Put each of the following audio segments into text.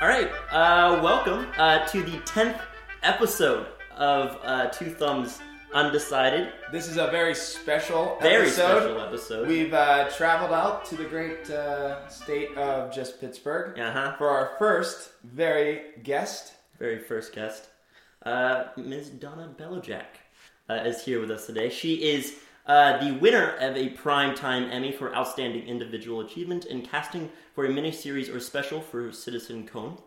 All right, uh, welcome uh, to the tenth episode of uh, Two Thumbs Undecided. This is a very special Very episode. special episode. We've uh, traveled out to the great uh, state of just Pittsburgh Uh-huh. for our first very guest. Very first guest, uh, Ms. Donna Belajac, uh, is here with us today. She is uh, the winner of a Primetime Emmy for Outstanding Individual Achievement in casting for a miniseries or special for Citizen Cohn.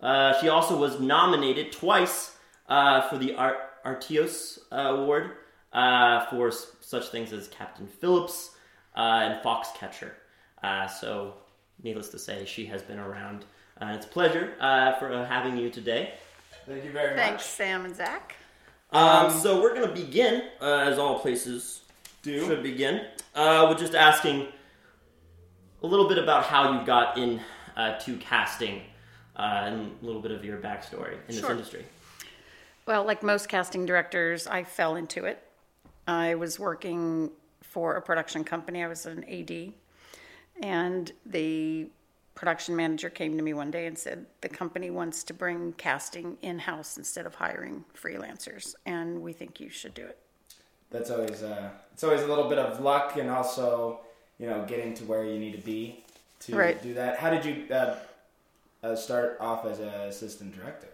Uh, she also was nominated twice uh, for the Ar- Artios uh, Award uh, for s- such things as Captain Phillips uh, and Foxcatcher. Uh, so, needless to say, she has been around. Uh, it's a pleasure uh, for uh, having you today. Thank you very Thanks, much. Thanks, Sam and Zach. Um, so we're gonna begin, uh, as all places Do. should begin, uh, with just asking a little bit about how you got in uh, to casting uh, and a little bit of your backstory in this Sure. industry. Well, like most casting directors, I fell into it. I was working for a production company. I was an AD, and the production manager came to me one day and said the company wants to bring casting in house instead of hiring freelancers, and we think you should do it. That's always uh, it's always a little bit of luck and also you know getting to where you need to be to Right. do that. How did you uh, uh, start off as an assistant director?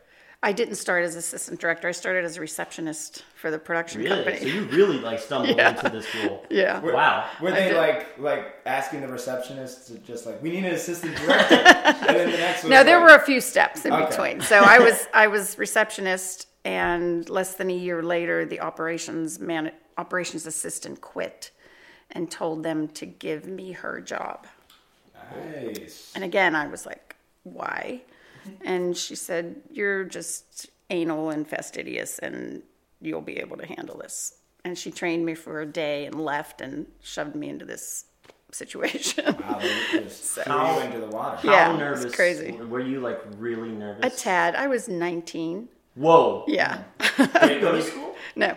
I didn't start as assistant director. I started as a receptionist for the production Really? company. So you really like stumbled Yeah. into this role. yeah. Were- Wow. Were they like like asking the receptionist to just like we need an assistant director, and then the next one? No, there like, were a few steps in Okay. between. So I was I was receptionist, and less than a year later, the operations man operations assistant quit, and told them to give me her job. Nice. And again, I was like, "Why?" And she said, "You're just anal and fastidious, and you'll be able to handle this." And she trained me for a day and left and shoved me into this situation. Wow, they just threw How- into the water. Yeah, it was nervous? crazy. Were you like really nervous? a tad. I was 19. Whoa. Yeah. Did you go to school? no.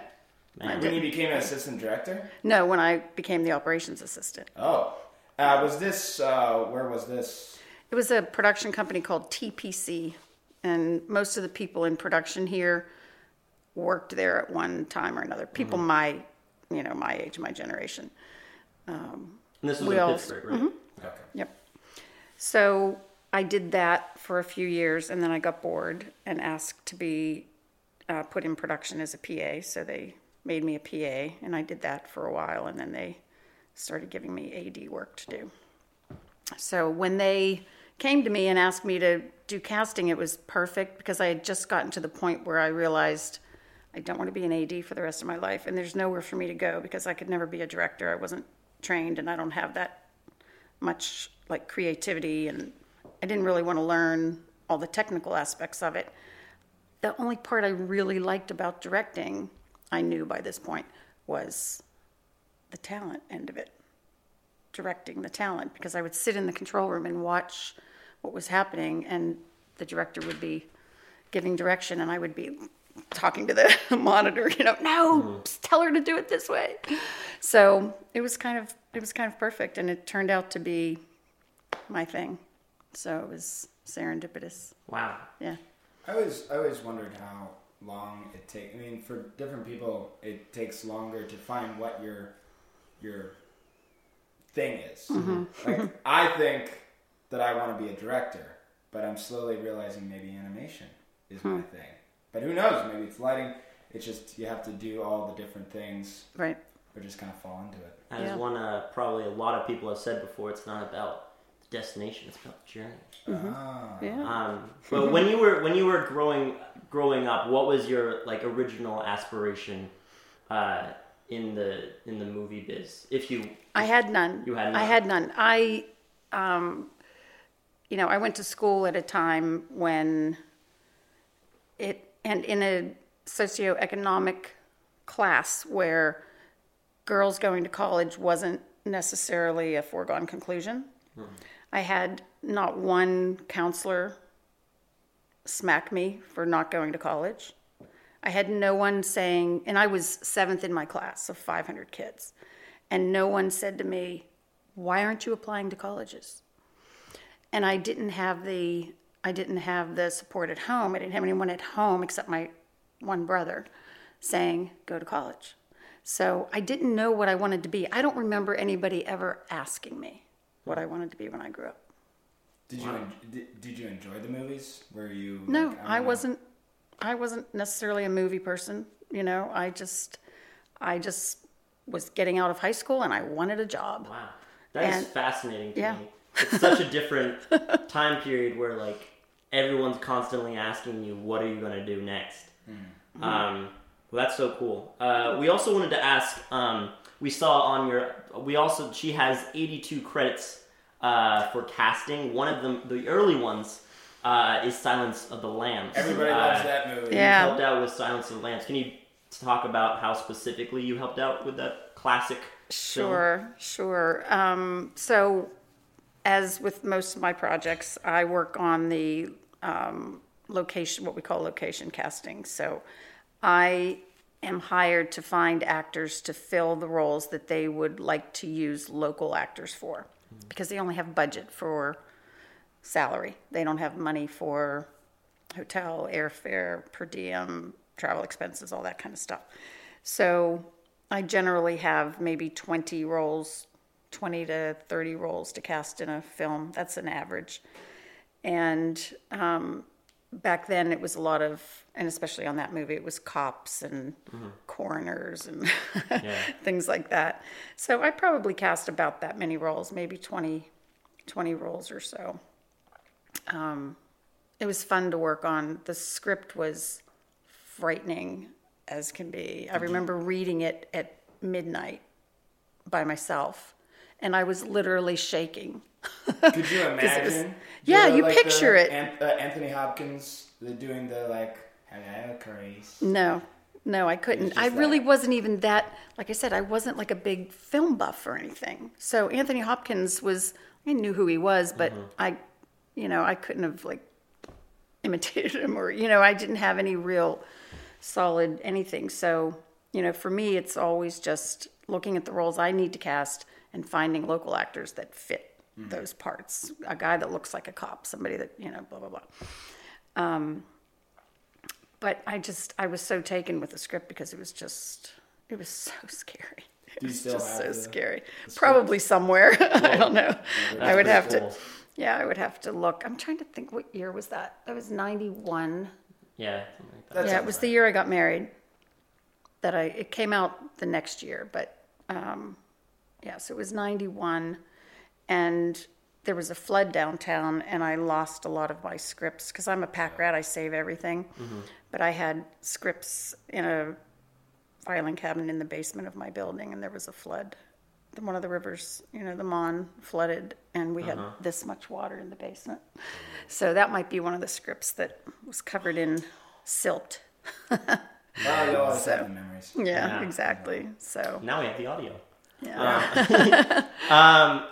Man. When you became an assistant director? No, when I became the operations assistant. Oh, uh, was this? Uh, where was this? It was a production company called TPC, and most of the people in production here worked there at one time or another. People my, you know, my age, my generation. And this was in all- Pittsburgh, right? Okay. Yep. So I did that for a few years, and then I got bored and asked to be uh, put in production as a PA. So they made me a PA, and I did that for a while, and then they started giving me AD work to do. So when they came to me and asked me to do casting, it was perfect because I had just gotten to the point where I realized I don't want to be an AD for the rest of my life, and there's nowhere for me to go because I could never be a director. I wasn't trained, and I don't have that much like creativity, and I didn't really want to learn all the technical aspects of it. The only part I really liked about directing, I knew by this point, was the talent end of it directing the talent because I would sit in the control room and watch what was happening, and the director would be giving direction, and I would be talking to the monitor, you know, no, mm-hmm. just tell her to do it this way. So it was kind of it was kind of perfect, and it turned out to be my thing. So it was serendipitous. Wow. Yeah. I always, I always wondered how long it takes. I mean, for different people, it takes longer to find what your your thing is. Like, I think that I want to be a director, but I'm slowly realizing maybe animation is my thing. But who knows? Maybe it's lighting. It's just you have to do all the different things, Right. or just kind of fall into it. As Yeah. one uh, probably a lot of people have said before, it's not about the destination; it's about the journey. Ah. Yeah. Um, but when you were when you were growing growing up, what was your like original aspiration uh, in the in the movie biz? If you I had none. You had none. I had none. I, um, you know, I went to school at a time when it, and in a socioeconomic class where girls going to college wasn't necessarily a foregone conclusion. I had not one counselor smack me for not going to college. I had no one saying, and I was seventh in my class of 500 kids, and no one said to me, Why aren't you applying to colleges? And I didn't have the I didn't have the support at home. I didn't have anyone at home except my one brother saying, go to college. So I didn't know what I wanted to be. I don't remember anybody ever asking me what I wanted to be when I grew up. Did you en- did, did you enjoy the movies? Were you No, like, I wanna- wasn't. I wasn't necessarily a movie person. You know, I just, I just was getting out of high school and I wanted a job. Wow, that is And- fascinating to yeah. me. It's such a different time period where like everyone's constantly asking you, "What are you going to do next?" Mm-hmm. Um, well, that's so cool. Uh, we also wanted to ask. Um, we saw on your. We also she has 82 credits uh, for casting. One of them, the early ones, uh, is Silence of the Lambs. Everybody Uh, loves that movie. Yeah. You helped out with Silence of the Lambs. Can you talk about how specifically you helped out with that classic? film? Sure, sure. Um, so, as with most of my projects, I work on the um, location, what we call location casting. So, I am hired to find actors to fill the roles that they would like to use local actors for, because they only have budget for salary. They don't have money for hotel, airfare, per diem, travel expenses, all that kind of stuff. So I generally have maybe 20 roles, 20 to 30 roles to cast in a film. That's an average. And um, back then it was a lot of, and especially on that movie, it was cops and coroners and things like that. So I probably cast about that many roles, maybe 20, 20 roles or so Um, it was fun to work on. The script was frightening as can be. I remember reading it at midnight by myself, and I was literally shaking. Could you it was- imagine? Yeah, the, you like, picture the it. An- uh, Anthony Hopkins doing the like, hello, Clarice. No, no, I couldn't. I really that. wasn't even that. Like I said, I wasn't like a big film buff or anything. So Anthony Hopkins was. I knew who he was, but I, you know, I couldn't have like imitated him or you know, I didn't have any real solid anything. So you know, for me, it's always just looking at the roles I need to cast and finding local actors that fit those parts. A guy that looks like a cop, somebody that you know, blah blah blah. Um, but I just I was so taken with the script because it was just it was so scary. It Do you was just so the- scary. Probably somewhere. I don't know. I would pretty have to. Yeah, I would have to look. I'm trying to think what year was that? That was 91. Yeah, something like that. That yeah, it was right. the year I got married. That I it came out the next year, but um, yeah, so it was 91 and there was a flood downtown and I lost a lot of my scripts because I'm a pack rat, I save everything. Mm-hmm. But I had scripts in a filing cabinet in the basement of my building and there was a flood. One of the rivers, you know, the Mon flooded and we had this much water in the basement. So that might be one of the scripts that was covered in silt. Wow, you always So- have the memories. Yeah, Yeah. exactly. So, Now we have the audio. Yeah. Um,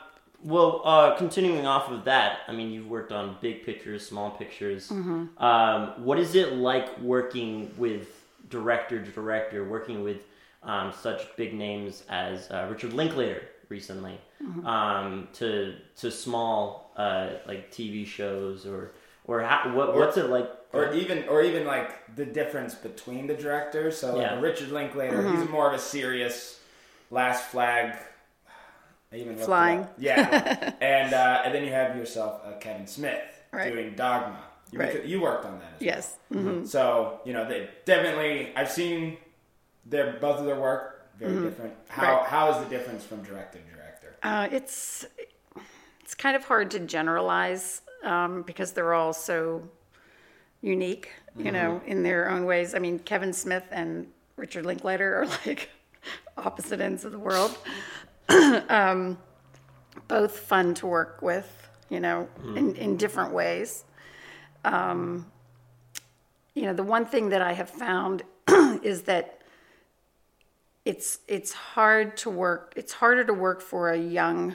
well, uh, continuing off of that, I mean, you've worked on big pictures, small pictures. Mm-hmm. Um, what is it like working with director to director, working with um, such big names as uh, Richard Linklater recently, Mm-hmm. um, to to small uh, like TV shows or or how, what what's it like? Or even, or even like the difference between the directors. So like Yeah. Richard Linklater, Mm-hmm. he's more of a serious Last Flag. Even Flying. Yeah, and uh, and then you have yourself uh, Kevin Smith Right. doing Dogma. You, Right. you worked on that. As yes. Well. hmm So you know they definitely. I've seen their both of their work very different. How Mm-hmm. Right. how is the difference from director to director? Uh, it's it's kind of hard to generalize um, because they're all so unique, you know, in their own ways. I mean, Kevin Smith and Richard Linklater are like opposite ends of the world. um, both fun to work with, you know, in, in different ways. Um, you know, the one thing that I have found is that it's it's hard to work it's harder to work for a young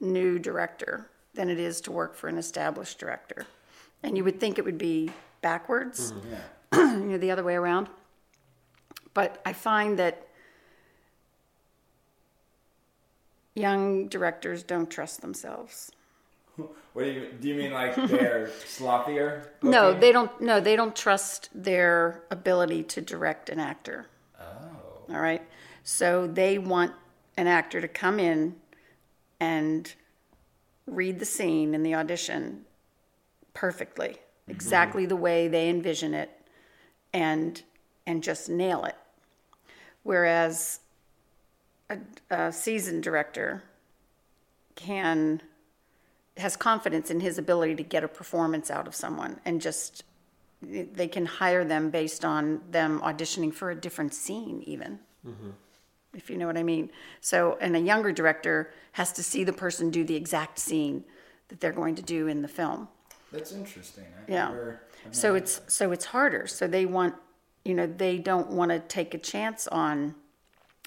new director than it is to work for an established director and you would think it would be backwards Yeah. you know the other way around but i find that young directors don't trust themselves What do you do? You mean like they're sloppier? No, they don't. No, they don't trust their ability to direct an actor. Oh. All right. So they want an actor to come in and read the scene in the audition perfectly, mm-hmm. exactly the way they envision it, and and just nail it. Whereas a, a seasoned director can has confidence in his ability to get a performance out of someone and just they can hire them based on them auditioning for a different scene even. Mm-hmm. If you know what i mean. So and a younger director has to see the person do the exact scene that they're going to do in the film. That's interesting. I've yeah. never- so it's so it's harder. So they want you know they don't want to take a chance on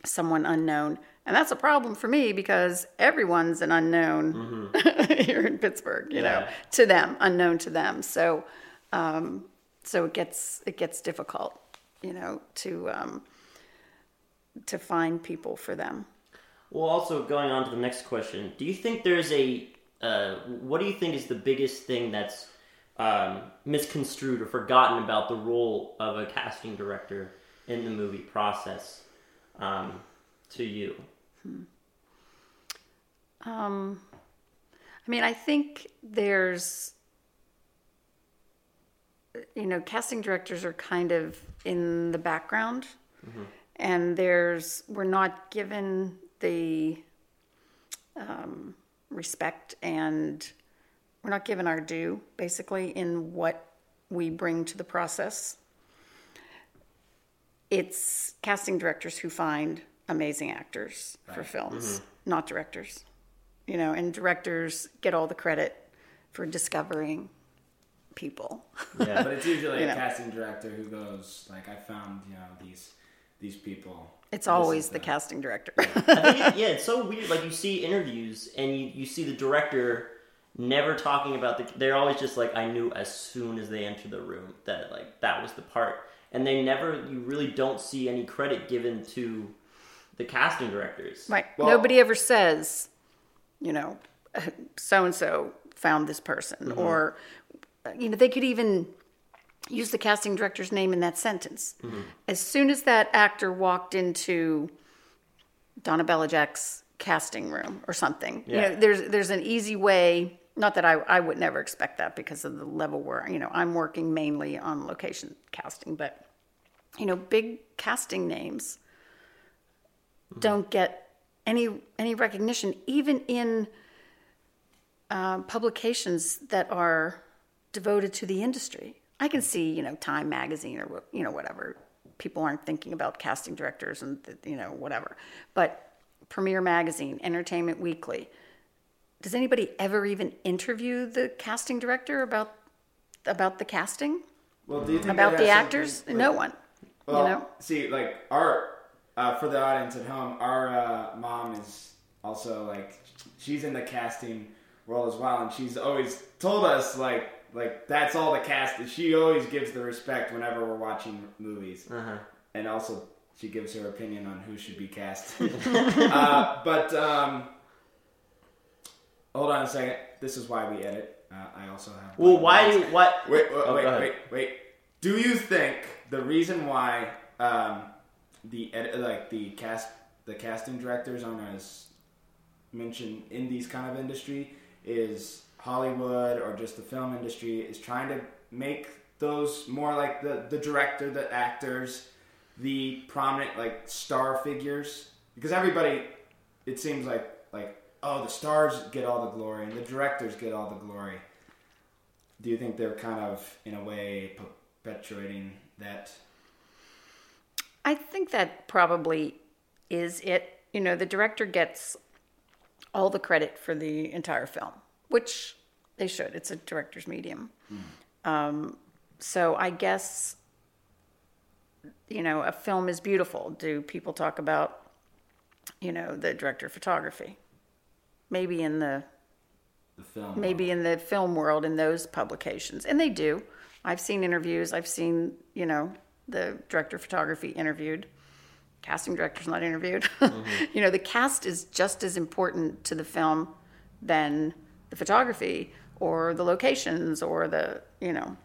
someone unknown. And that's a problem for me because everyone's an unknown here in pittsburgh you know to them unknown to them. So um, so it gets it gets difficult you know to um, to find people for them. Well, also going on to the next question, do you think there's a uh, what do you think is the biggest thing that's um, misconstrued or forgotten about the role of a casting director in the movie process um, to you? Um, I mean, I think there's, you know, casting directors are kind of in the background, and there's we're not given the um, respect and we're not given our due, basically, in what we bring to the process. It's casting directors who find amazing actors for films, mm-hmm. not directors you know, and directors get all the credit for discovering people. Yeah. But it's usually You a casting director who goes like, "I found you know these these people." It's always the casting director. It- yeah, it's so weird. Like you see interviews and you, you see the director never talking about the. They're always just like, I knew as soon as they entered the room that like that was the part, and they never. You really don't see any credit given to the casting directors. right. Well- Nobody ever says, you know, so and so found this person, mm-hmm. or, you know, they could even use the casting director's name in that sentence. Mm-hmm. As soon as that actor walked into Donna Belajac's casting room or something, you know, there's there's an easy way. Not that I, I would never expect that because of the level where you know I'm working mainly on location casting, but you know, big casting names don't get any any recognition, even in uh, publications that are devoted to the industry. I can see, you know, Time Magazine or you know whatever. People aren't thinking about casting directors and you know whatever, but Premiere Magazine, Entertainment Weekly. Does anybody ever even interview the casting director about about the casting Well, do you think about the actors? something- no one. Well, you know. see, like our uh, for the audience at home, our uh, mom is also like she's in the casting world as well, and she's always told us like like that's all the cast. She always gives the respect whenever we're watching movies, Uh-huh. and also she gives her opinion on who should be cast. uh, but um, hold on a second. This is why we edit. Uh, I also have. Well, why do what? Wait, wait, Oh, wait, wait, wait. Do you think the reason why um, the ed- like the cast the casting directors aren't as mentioned in these kind of industry is Hollywood or just the film industry is trying to make those more like the the director, the actors, the prominent like star figures because everybody it seems like like oh the stars get all the glory and the directors get all the glory do you think they're kind of in a way perpetuating that I think that probably is it. You know, the director gets all the credit for the entire film, which they should. It's a director's medium. Um, so I guess, you know, a film is beautiful. Do people talk about, you know, the director of photography? Maybe in the the film maybe in the film world in those publications and they do. I've seen interviews i've seen you know the director of photography interviewed casting director's not interviewed. You know the cast is just as important to the film than the photography or the locations or the you know.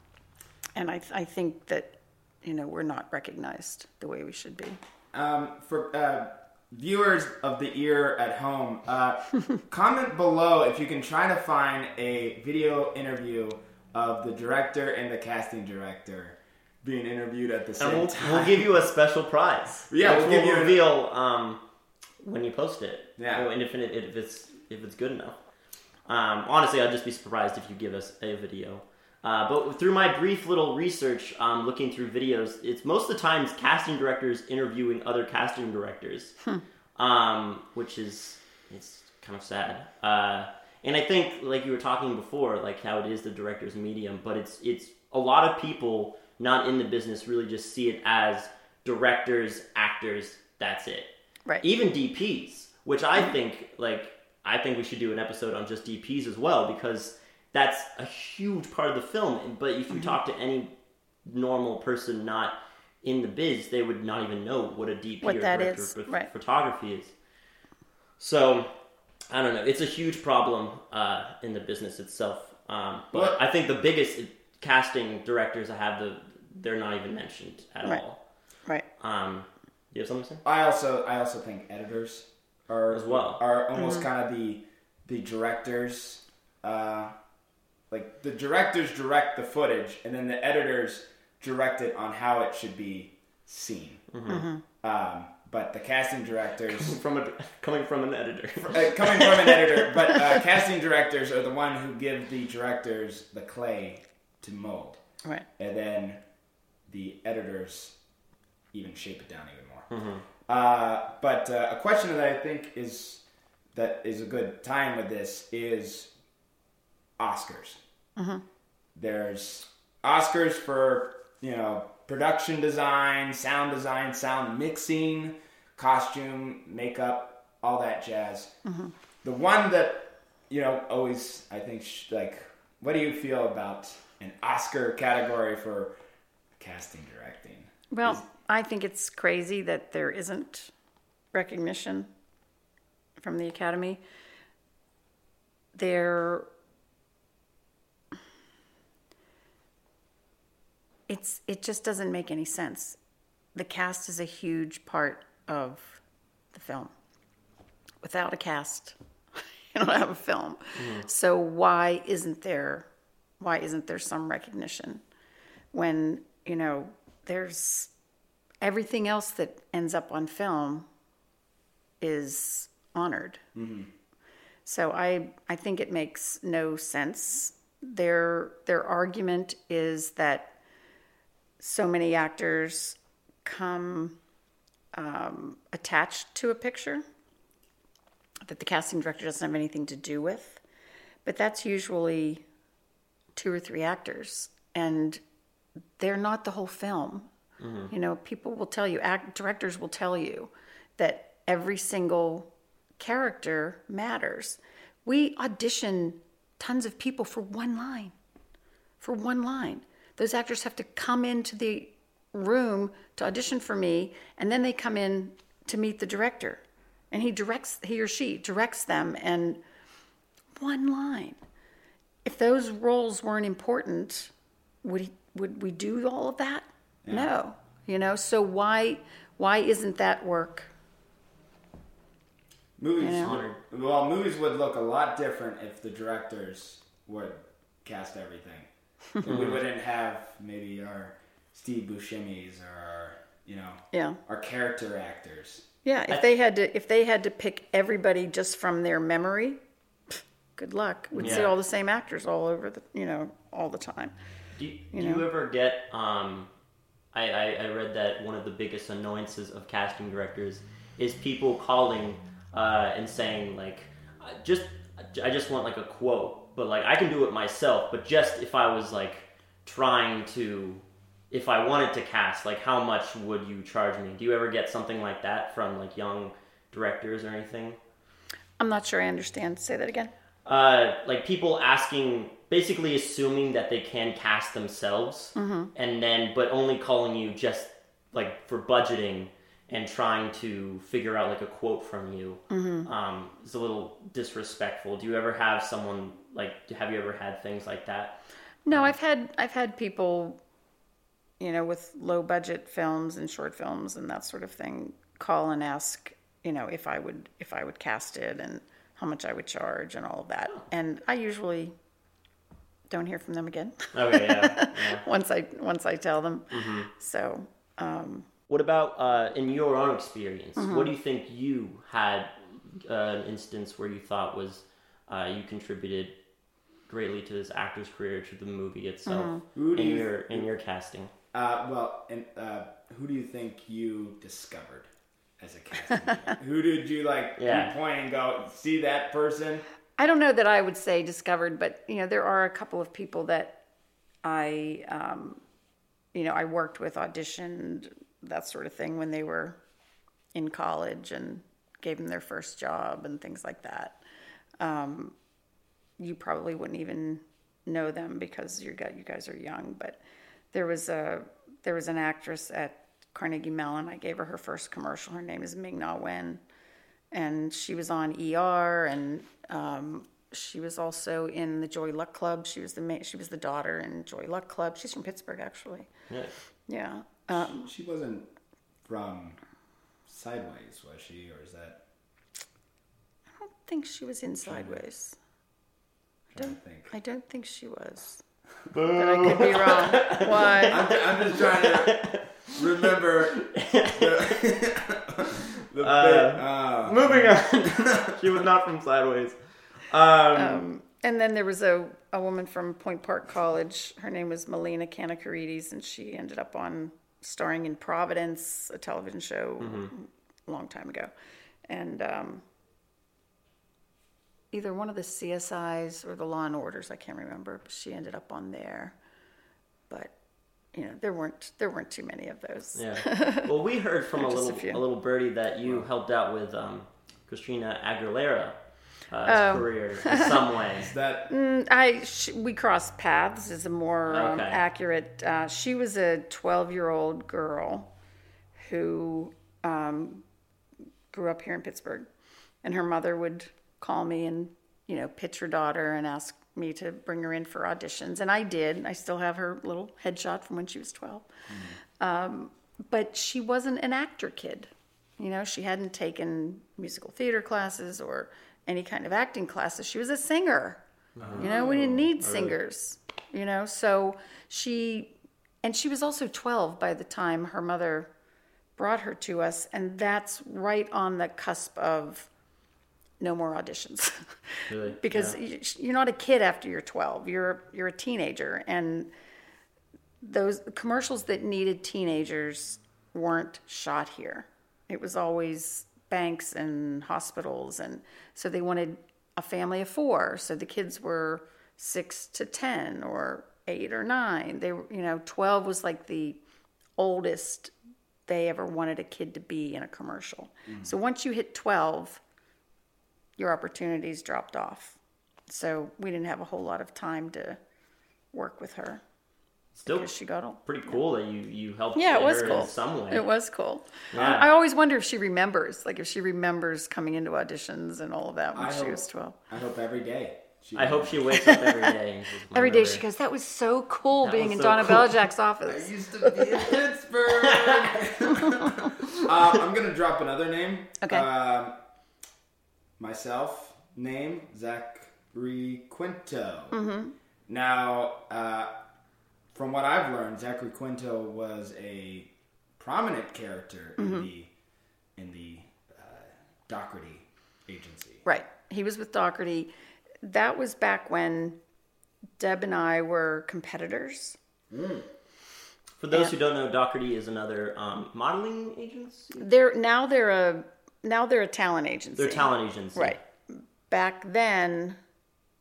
And i i think that you know we're not recognized the way we should be. Um, for uh, viewers of the ear at home, uh, comment below if you can try to find a video interview of the director and the casting director being interviewed at the same And we'll, time. we'll give you a special prize. Yeah, we'll, we'll give you an- reveal um, when you post it. Yeah. and if, it, if it's if it's good enough. Um, honestly, I'd just be surprised if you give us a video. Uh, but through my brief little research, um, looking through videos, it's most of the times casting directors interviewing other casting directors, um, which is it's kind of sad. Uh, and I think, like you were talking before, like how it is the director's medium, but it's it's a lot of people not in the business really just see it as directors, actors. That's it. Right. Even DPs, which I think like I think we should do an episode on just DPs as well because that's a huge part of the film. But if you talk to any normal person not in the biz, they would not even know what a DP What or that director is, of right. photography is. So I don't know. It's a huge problem uh, in the business itself. Um, but Well- I think the biggest casting directors I have the they're not even mentioned at Right. all. right Um, you have something to say? I also I also think editors are As well. are almost kind of the the directors. Uh, like the directors direct the footage, and then the editors direct it on how it should be seen. Um, but the casting directors, From a coming from an editor. uh, coming from an editor, but uh, casting directors are the one who give the directors the clay to mold, right and then the editors even shape it down even more. Uh, but uh, a question that I think is that is a good time with this is Oscars. Uh-huh. There's Oscars for you know production design, sound design, sound mixing, costume, makeup, all that jazz. Uh-huh. The one that you know always I think like what do you feel about an Oscar category for casting directing? Well, I think it's crazy that there isn't recognition from the Academy. There, it's it just doesn't make any sense. The cast is a huge part of the film. Without a cast, you don't have a film. Hmm. So why isn't there why isn't there some recognition when you know there's everything else that ends up on film is honored mm-hmm. so i i think it makes no sense their their argument is that so many actors come um, attached to a picture that the casting director doesn't have anything to do with. But that's usually two or three actors and they're not the whole film. You know people will tell you act directors will tell you that every single character matters. We audition tons of people for one line for one line those actors have to come into the room to audition for me and then they come in to meet the director and he directs he or she directs them and one line if those roles weren't important, would he, would we do all of that? No, you know. So why why isn't that work? Movies, You know? Well, movies would look a lot different if the directors would cast everything. Then we wouldn't have maybe our Steve Buscemi's or our, you know, Yeah, our character actors. yeah. If they had to if they had to pick everybody just from their memory, pff, good luck. We'd see all the same actors all over the you know all the time. Do you, You do know? you ever get? Um, I, I, I read that one of the biggest annoyances of casting directors is people calling uh, and saying like, "I just I just want like a quote, but like I can do it myself. But just if I was like trying to, if I wanted to cast, like how much would you charge me? Do you ever get something like that from like young directors or anything? I'm not sure I understand. Say that again. uh, like people asking, basically assuming that they can cast themselves, Mm-hmm. and then but only calling you just like for budgeting and trying to figure out like a quote from you mm-hmm. um, is a little disrespectful. Do you ever have someone like? Have you ever had things like that? No, um, I've had I've had people, you know, with low budget films and short films and that sort of thing, call and ask, you know, if I would if I would cast it and how much I would charge and all of that. Oh. And I usually don't hear from them again Okay, yeah. yeah. once I once I tell them. Mm-hmm. So um, What about uh, in your own experience? Mm-hmm. What do you think you had uh, an instance where you thought was uh, you contributed greatly to this actor's career, to the movie itself, Mm-hmm. In you- your in your casting? Uh, well, and uh, who do you think you discovered as a casting? who did you like Yeah. point and go see that person? I don't know that I would say discovered, but you know, there are a couple of people that I, um, you know, I worked with, auditioned, that sort of thing when they were in college and gave them their first job and things like that. Um, you probably wouldn't even know them because you guys, you guys are young, but there was a there was an actress at Carnegie Mellon. I gave her her first commercial. Her name is Ming Na Wen and she was on ER, and um, she was also in the Joy Luck Club. She was the ma- she was the daughter in Joy Luck Club. She's from Pittsburgh, actually. Yeah. Yeah, um, She wasn't from Sideways, was she, or is that? I don't think she was in Sideways. I'm trying to think. I don't think she was, but I could be wrong. Why? I'm, I'm just trying to remember the, the Uh, bit. Uh, Moving on. she was not from Sideways. Um, Um, and then there was a, a woman from Point Park College. Her name was Melina Kanakaredes, and she ended up on starring in Providence, a television show a long time ago. And um, either one of the CSIs or the Law and Orders, I can't remember, she ended up on there. But you know, there weren't there weren't too many of those. yeah. Well, we heard from a Just a little a little birdie that you helped out with um, Christina Aguilera. Uh, Oh. career in some ways. is that I sh- we crossed paths is a more um, accurate. Uh, she was a 12 year old girl who um, grew up here in Pittsburgh, and her mother would call me and you know pitch her daughter and ask me to bring her in for auditions, and I did. I still have her little headshot from when she was 12, um, but she wasn't an actor kid. You know, she hadn't taken musical theater classes or any kind of acting classes. She was a singer. You know, we didn't oh, need singers. You know, so she, and she was also 12 by the time her mother brought her to us. And that's right on the cusp of no more auditions. Really? because y you're not a kid after you're 12. You're, you're a teenager. And those commercials that needed teenagers weren't shot here. It was always banks and hospitals, and so they wanted a family of four. So the kids were six to ten, or eight or nine. They were, you know, twelve was like the oldest they ever wanted a kid to be in a commercial. Mm. So once you hit twelve, your opportunities dropped off. So we didn't have a whole lot of time to work with her Still she got old. pretty cool that you you helped Yeah, it was her cool. in some way. It was cool. Yeah. I always wonder if she remembers, like if she remembers coming into auditions and all of that when I she hope- was 12. I hope every day. She I hope she wakes up every day. every day she goes, That was so cool That being was in so Donna cool." Belajac's I used to be in Pittsburgh. uh, I'm gonna drop another name. Okay. Um myself, name Zachary Quinto. Mm-hmm. Now, uh, from what I've learned, Zachary Quinto was a prominent character Mm-hmm. in the in the uh, Doherty agency. Right. He was with Doherty. That was back when Deb and I were competitors. For those who don't know, Doherty is another um, modeling agency. They're now they're a now they're a talent agency. They're talent agency. Right. Back then,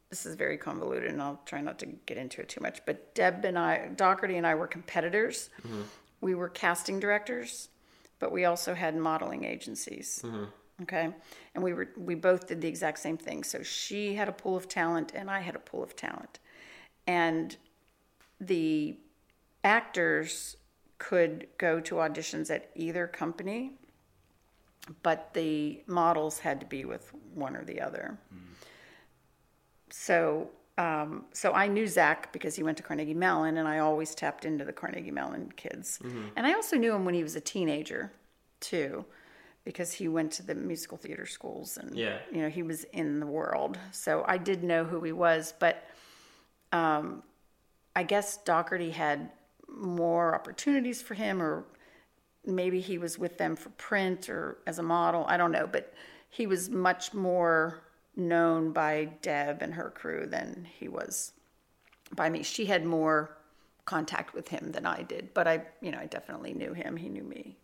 this is very convoluted, and I'll try not to get into it too much. But Deb and I, Doherty and I, were competitors. Mm-hmm. We were casting directors, but we also had modeling agencies. Mm-hmm. Okay, and we were we both did the exact same thing. So she had a pool of talent, and I had a pool of talent, and the actors could go to auditions at either company but the models had to be with one or the other. Mm. So, um, so I knew Zach because he went to Carnegie Mellon, and I always tapped into the Carnegie Mellon kids. And I also knew him when he was a teenager, too, because he went to the musical theater schools, and Yeah. you know he was in the world. So I did know who he was, but um, I guess Doherty had more opportunities for him, or maybe he was with them for print or as a model. I don't know, but he was much more known by Deb and her crew than he was by me. She had more contact with him than I did, but I, you know, I definitely knew him. He knew me,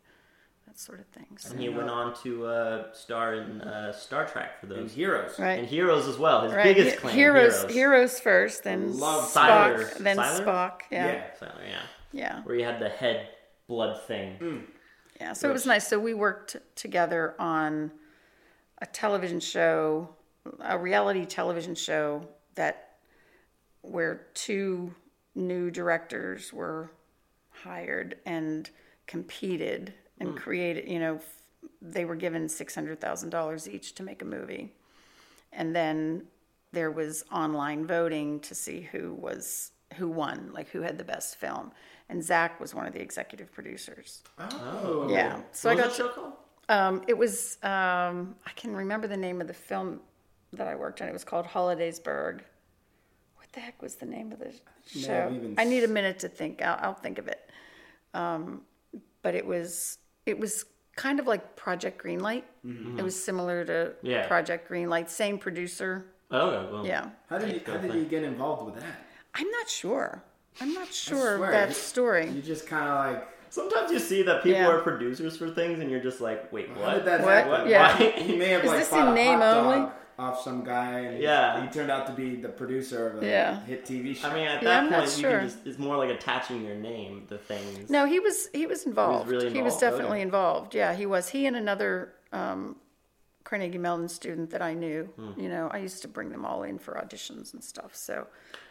that sort of thing. So, And he went on to uh, star in uh, Star Trek for And those. heroes. right. And Heroes as well. His Right. biggest claim. heroes, Heroes. heroes first, then Love Spock, Sylar. then Sylar? Spock. Yeah, Yeah. So, yeah. yeah, Where he had the head blood thing. yeah. So it was nice. So we worked together on a television show, a reality television show that where two new directors were hired and competed and created. You know, f- they were given six hundred thousand dollars each to make a movie, and then there was online voting to see who was who won, like who had the best film. And Zach was one of the executive producers. Oh. Yeah, so what I was got that to. show called? Um, it was um, I can remember the name of the film that I worked on. It was called Hollidaysburg. What the heck was the name of the show? I need a minute to think. I'll, I'll think of it. Um, but it was it was kind of like Project Greenlight. It was similar to Yeah. Project Greenlight. Same producer. Oh, okay, well. Yeah, How did you, how did you get involved with that? I'm not sure. I'm not sure of swear, that you- story. You just kind of like, Sometimes you see that people Yeah. are producers for things, and you're just like, wait, what? how did that What? happen? Yeah. Why- He may have Is like this in a name only? dog off some guy, and Yeah. he turned out to be the producer of a Yeah. hit TV show. I mean, at that I'm not point, you can just, it's more like attaching your name to things. No, he was he was involved. really He was definitely Okay. involved. Yeah, he was. He and another um, Carnegie Mellon student that I knew. Hmm. You know, I used to bring them all in for auditions and stuff, so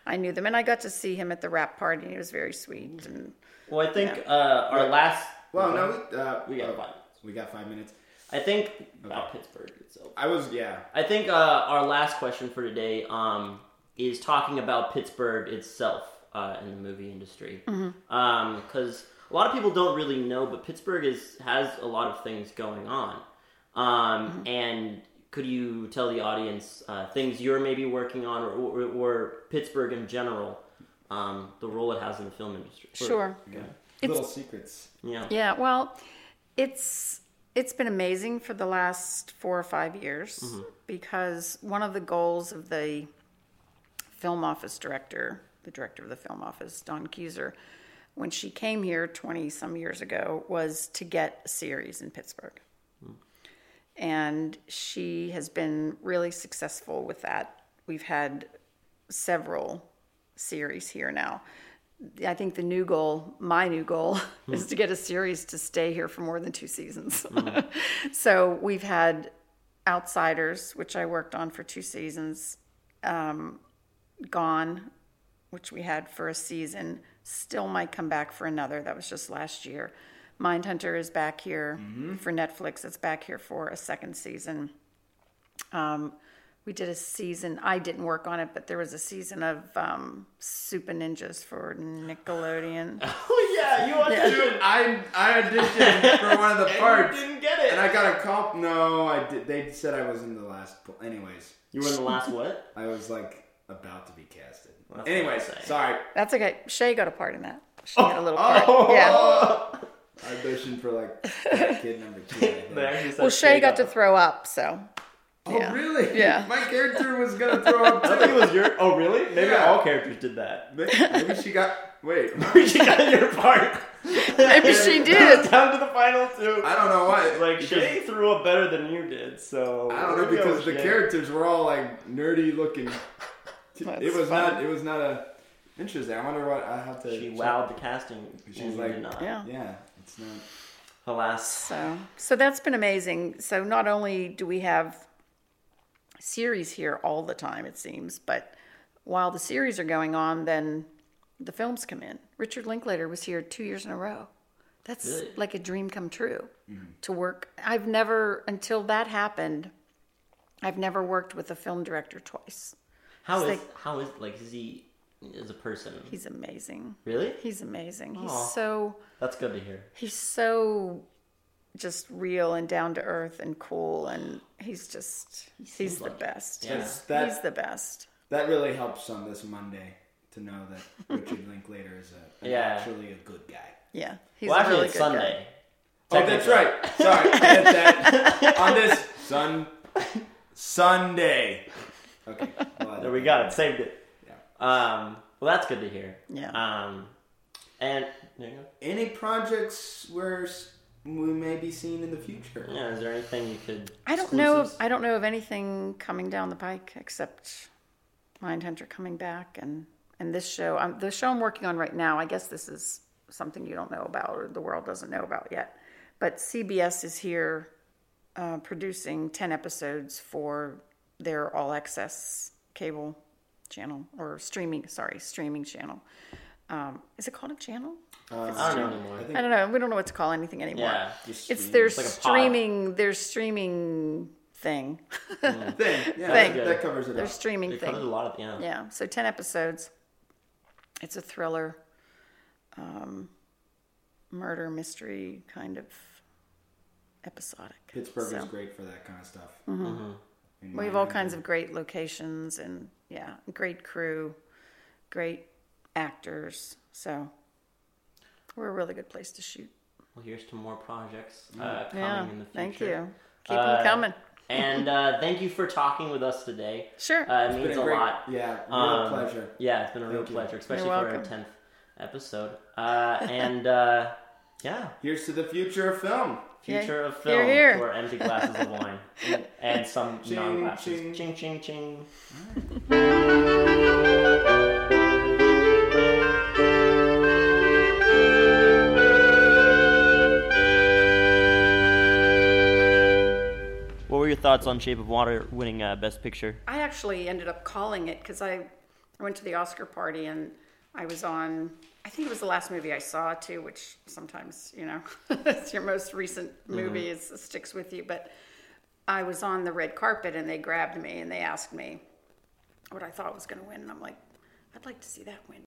I knew them. And I got to see him at the wrap party. and He was very sweet. And Well, I think uh, our last. well, no, we, uh, We got uh, five. We got five minutes. I think about Pittsburgh itself. I was, yeah. I think uh, our last question for today um, is talking about Pittsburgh itself uh, in the movie industry, because a lot of people don't really know, but Pittsburgh is has a lot of things going on. Um, And could you tell the audience uh, things you're maybe working on, or, or, or Pittsburgh in general, um, the role it has in the film industry? sure, yeah. Little secrets. Yeah. yeah. Well, it's it's been amazing for the last four or five years Mm-hmm. because one of the goals of the film office director, the director of the film office, Dawn Keezer, when she came here 20 some years ago, was to get a series in Pittsburgh. And she has been really successful with that. We've had several series here now. I think the new goal, my new goal, is to get a series to stay here for more than two seasons. so we've had Outsiders, which I worked on for two seasons, um, Gone, which we had for a season, still might come back for another. That was just last year. Mindhunter is back here for Netflix. It's back here for a second season. Um, we did a season. I didn't work on it, but there was a season of um, Super Ninjas for Nickelodeon. Oh yeah, you want to do it. I I auditioned for one of the And parts, you didn't get it. and I got a comp. No, I did. They said I was in the last. po- Anyways, you were in the last what? I was like about to be casted. That's what Anyways, sorry. That's okay. Shay got a part in that. She got a little part. Yeah. I auditioned for like kid number two. I think. They actually said Well, Shay got to throw up, so. Oh Yeah. really? Yeah. My character was gonna throw up I think it was your. Oh, really? Maybe Yeah. all characters did that. Maybe maybe she got. Wait. she got your part. Maybe she did. Down to the final two. I don't know why. Like because- Shay threw up better than you did, so I don't know we're gonna go because the Shay. characters were all like nerdy looking. That's it was funny. not. It was not a. Interesting. I wonder what I have to. She check. wowed the casting. She's like- did not. Yeah. Yeah, it's not. Alas. So, so that's been amazing. So not only do we have series here all the time, it seems, but while the series are going on, then the films come in. Richard Linklater was here two years in a row. That's Really? like a dream come true mm-hmm. to work. I've never, until that happened, I've never worked with a film director twice. How is, like, how is, like is he as a person? He's amazing. Really? He's amazing. He's so That's good to hear. he's so just real and down to earth and cool and he's just he's the like best. Yeah. That- he's the best. That really helps on this Monday to know that Richard Linklater is a, an Yeah. actually a good guy. Yeah. He's well, a actually, really it's good guy. Sunday. Oh, that's right. Sorry, I that on this sun Sunday. Okay, well, There we got it. Saved it. Yeah. Um. Well, that's good to hear. Yeah. Um. And there you go. Any projects where s- we may be seen in the future? Yeah. Is there anything you could? I don't know. Exclusives? I don't know of anything coming down the pike except Mindhunter coming back and and this show. Um, the show I'm working on right now. I guess this is something you don't know about or the world doesn't know about yet. But CBS is here uh, producing ten episodes for their all access cable channel or streaming. Sorry, streaming channel. Um, is it called a channel? I don't know anymore. I think I don't know. We don't know what to call anything anymore. Yeah. just It's stream- their like streaming. Their streaming thing. thing. Yeah, Thing. That, that covers it. Their Up. streaming It thing. covers a lot of yeah. Yeah, so 10 episodes. It's a thriller, um, murder mystery kind of episodic. Pittsburgh So, is great for that kind of stuff. Mm-hmm. In We have all kinds of great locations and, yeah, great crew, great actors. So we're a really good place to shoot. Well, here's to more projects uh, coming Yeah, in the future. thank you. Keep Uh, them coming. and uh, thank you for talking with us today. Sure. Uh, it It's means been a great, lot. Yeah, real Um, pleasure. Yeah, it's been a real Thank you. pleasure, especially You're for our tenth episode. Uh, and uh, yeah, Here's to the future of film. future Yay. of film Here, here. to our empty glasses of wine and, and some non glasses. ching. Ching ching ching. Thoughts on Shape of Water winning uh, Best Picture? I actually ended up calling it because I, I went to the Oscar party and I was on. I think it was the last movie I saw too, which sometimes you know it's your most recent movie is sticks with you. But I was on the red carpet and they grabbed me and they asked me what I thought was going to win, and I'm like, I'd like to see that win